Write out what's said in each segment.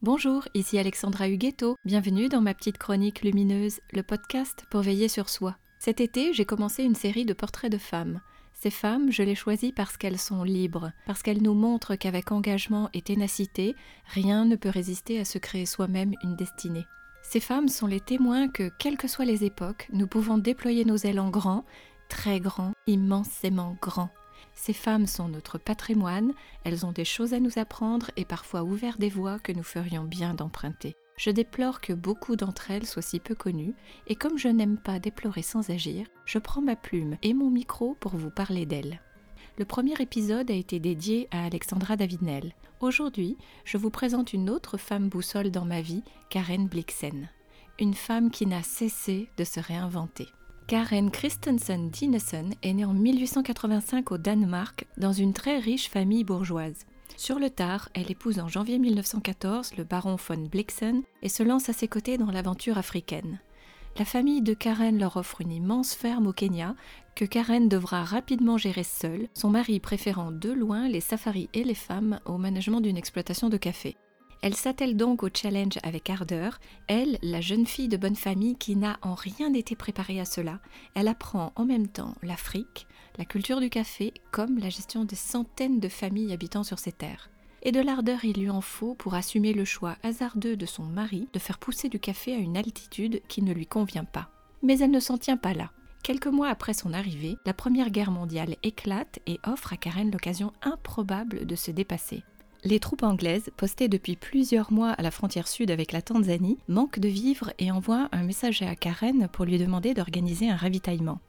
Bonjour, ici Alexandra Huguetto. Bienvenue dans ma petite chronique lumineuse, le podcast pour veiller sur soi. Cet été, j'ai commencé une série de portraits de femmes. Ces femmes, je les choisis parce qu'elles sont libres, parce qu'elles nous montrent qu'avec engagement et ténacité, rien ne peut résister à se créer soi-même une destinée. Ces femmes sont les témoins que, quelles que soient les époques, nous pouvons déployer nos ailes en grand, très grand, immensément grand. Ces femmes sont notre patrimoine, elles ont des choses à nous apprendre et parfois ouvert des voies que nous ferions bien d'emprunter. Je déplore que beaucoup d'entre elles soient si peu connues, et comme je n'aime pas déplorer sans agir, je prends ma plume et mon micro pour vous parler d'elles. Le premier épisode a été dédié à Alexandra Davidnel. Aujourd'hui, je vous présente une autre femme boussole dans ma vie, Karen Blixen. Une femme qui n'a cessé de se réinventer. Karen Christensen Dinesen est née en 1885 au Danemark dans une très riche famille bourgeoise. Sur le tard, elle épouse en janvier 1914 le baron von Blixen et se lance à ses côtés dans l'aventure africaine. La famille de Karen leur offre une immense ferme au Kenya que Karen devra rapidement gérer seule, son mari préférant de loin les safaris et les femmes au management d'une exploitation de café. Elle s'attelle donc au challenge avec ardeur. Elle, la jeune fille de bonne famille qui n'a en rien été préparée à cela, elle apprend en même temps l'Afrique, la culture du café, comme la gestion des centaines de familles habitant sur ces terres. Et de l'ardeur il lui en faut pour assumer le choix hasardeux de son mari de faire pousser du café à une altitude qui ne lui convient pas. Mais elle ne s'en tient pas là. Quelques mois après son arrivée, la Première Guerre mondiale éclate et offre à Karen l'occasion improbable de se dépasser. Les troupes anglaises, postées depuis plusieurs mois à la frontière sud avec la Tanzanie, manquent de vivres et envoient un messager à Karen pour lui demander d'organiser un ravitaillement.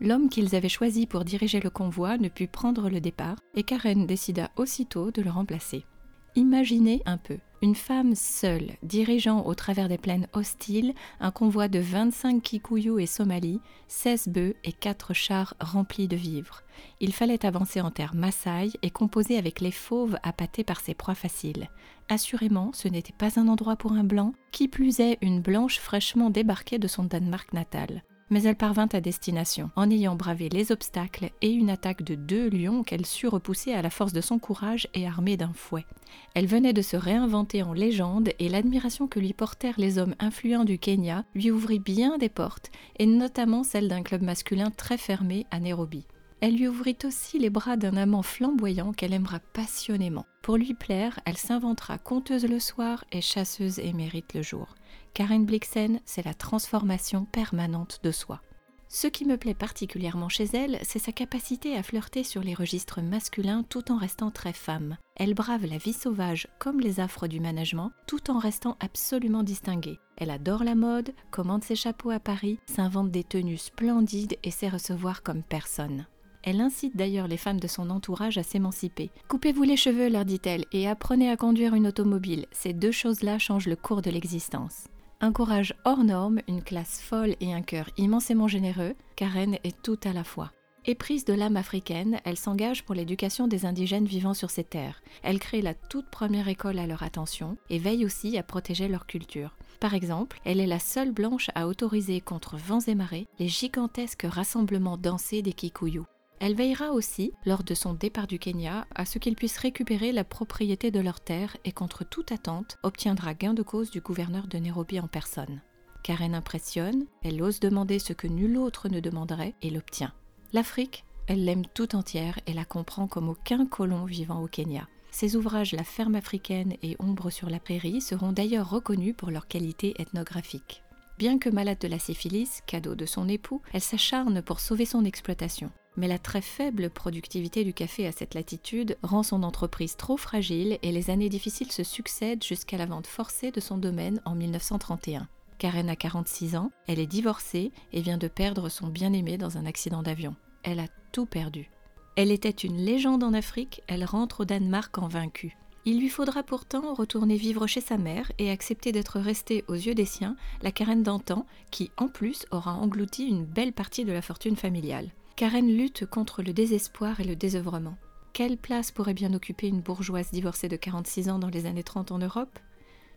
L'homme qu'ils avaient choisi pour diriger le convoi ne put prendre le départ et Karen décida aussitôt de le remplacer. Imaginez un peu, une femme seule, dirigeant au travers des plaines hostiles un convoi de 25 kikuyus et somalis, 16 bœufs et 4 chars remplis de vivres. Il fallait avancer en terre Maasai et composer avec les fauves appâtés par ses proies faciles. Assurément, ce n'était pas un endroit pour un blanc, qui plus est une blanche fraîchement débarquée de son Danemark natal mais elle parvint à destination, en ayant bravé les obstacles et une attaque de deux lions qu'elle sut repousser à la force de son courage et armée d'un fouet. Elle venait de se réinventer en légende et l'admiration que lui portèrent les hommes influents du Kenya lui ouvrit bien des portes, et notamment celle d'un club masculin très fermé à Nairobi. Elle lui ouvrit aussi les bras d'un amant flamboyant qu'elle aimera passionnément. Pour lui plaire, elle s'inventera conteuse le soir et chasseuse émérite le jour. Karen Blixen, c'est la transformation permanente de soi. Ce qui me plaît particulièrement chez elle, c'est sa capacité à flirter sur les registres masculins tout en restant très femme. Elle brave la vie sauvage comme les affres du management tout en restant absolument distinguée. Elle adore la mode, commande ses chapeaux à Paris, s'invente des tenues splendides et sait recevoir comme personne. Elle incite d'ailleurs les femmes de son entourage à s'émanciper. Coupez-vous les cheveux, leur dit-elle, et apprenez à conduire une automobile. Ces deux choses-là changent le cours de l'existence. Un courage hors norme, une classe folle et un cœur immensément généreux, Karen est tout à la fois. Éprise de l'âme africaine, elle s'engage pour l'éducation des indigènes vivant sur ces terres. Elle crée la toute première école à leur attention et veille aussi à protéger leur culture. Par exemple, elle est la seule blanche à autoriser contre vents et marées les gigantesques rassemblements dansés des Kikuyus. Elle veillera aussi, lors de son départ du Kenya, à ce qu'ils puissent récupérer la propriété de leurs terres et contre toute attente obtiendra gain de cause du gouverneur de Nairobi en personne. Karen impressionne, elle ose demander ce que nul autre ne demanderait et l'obtient. L'Afrique, elle l'aime tout entière et la comprend comme aucun colon vivant au Kenya. Ses ouvrages La ferme africaine et Ombre sur la prairie seront d'ailleurs reconnus pour leur qualité ethnographique. Bien que malade de la syphilis, cadeau de son époux, elle s'acharne pour sauver son exploitation mais la très faible productivité du café à cette latitude rend son entreprise trop fragile et les années difficiles se succèdent jusqu'à la vente forcée de son domaine en 1931. Karen a 46 ans, elle est divorcée et vient de perdre son bien-aimé dans un accident d'avion. Elle a tout perdu. Elle était une légende en Afrique, elle rentre au Danemark en vaincue. Il lui faudra pourtant retourner vivre chez sa mère et accepter d'être restée aux yeux des siens la Karen d'antan qui en plus aura englouti une belle partie de la fortune familiale. Karen lutte contre le désespoir et le désœuvrement. Quelle place pourrait bien occuper une bourgeoise divorcée de 46 ans dans les années 30 en Europe?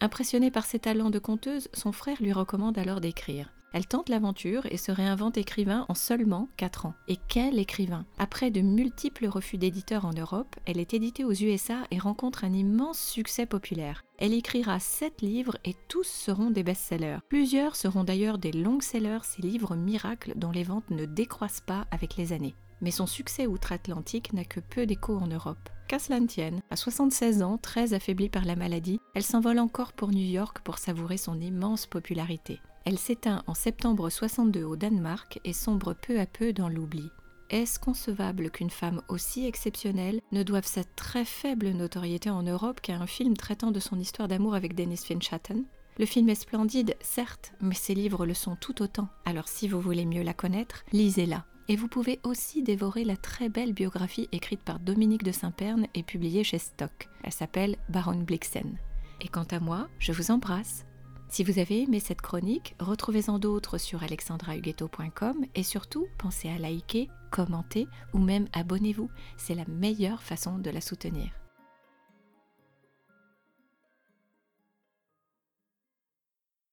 Impressionné par ses talents de conteuse, son frère lui recommande alors d'écrire. Elle tente l'aventure et se réinvente écrivain en seulement 4 ans. Et quel écrivain Après de multiples refus d'éditeurs en Europe, elle est éditée aux USA et rencontre un immense succès populaire. Elle écrira 7 livres et tous seront des best-sellers. Plusieurs seront d'ailleurs des long-sellers, ces livres miracles dont les ventes ne décroissent pas avec les années. Mais son succès outre-Atlantique n'a que peu d'écho en Europe. Qu'à cela ne tienne, à 76 ans, très affaiblie par la maladie, elle s'envole encore pour New York pour savourer son immense popularité. Elle s'éteint en septembre 62 au Danemark et sombre peu à peu dans l'oubli. Est-ce concevable qu'une femme aussi exceptionnelle ne doive sa très faible notoriété en Europe qu'à un film traitant de son histoire d'amour avec Dennis Finchaten Le film est splendide, certes, mais ses livres le sont tout autant. Alors si vous voulez mieux la connaître, lisez-la. Et vous pouvez aussi dévorer la très belle biographie écrite par Dominique de Saint-Pern et publiée chez Stock. Elle s'appelle Baron Blixen. Et quant à moi, je vous embrasse. Si vous avez aimé cette chronique, retrouvez-en d'autres sur alexandrahuguetto.com et surtout, pensez à liker, commenter ou même abonnez-vous. C'est la meilleure façon de la soutenir.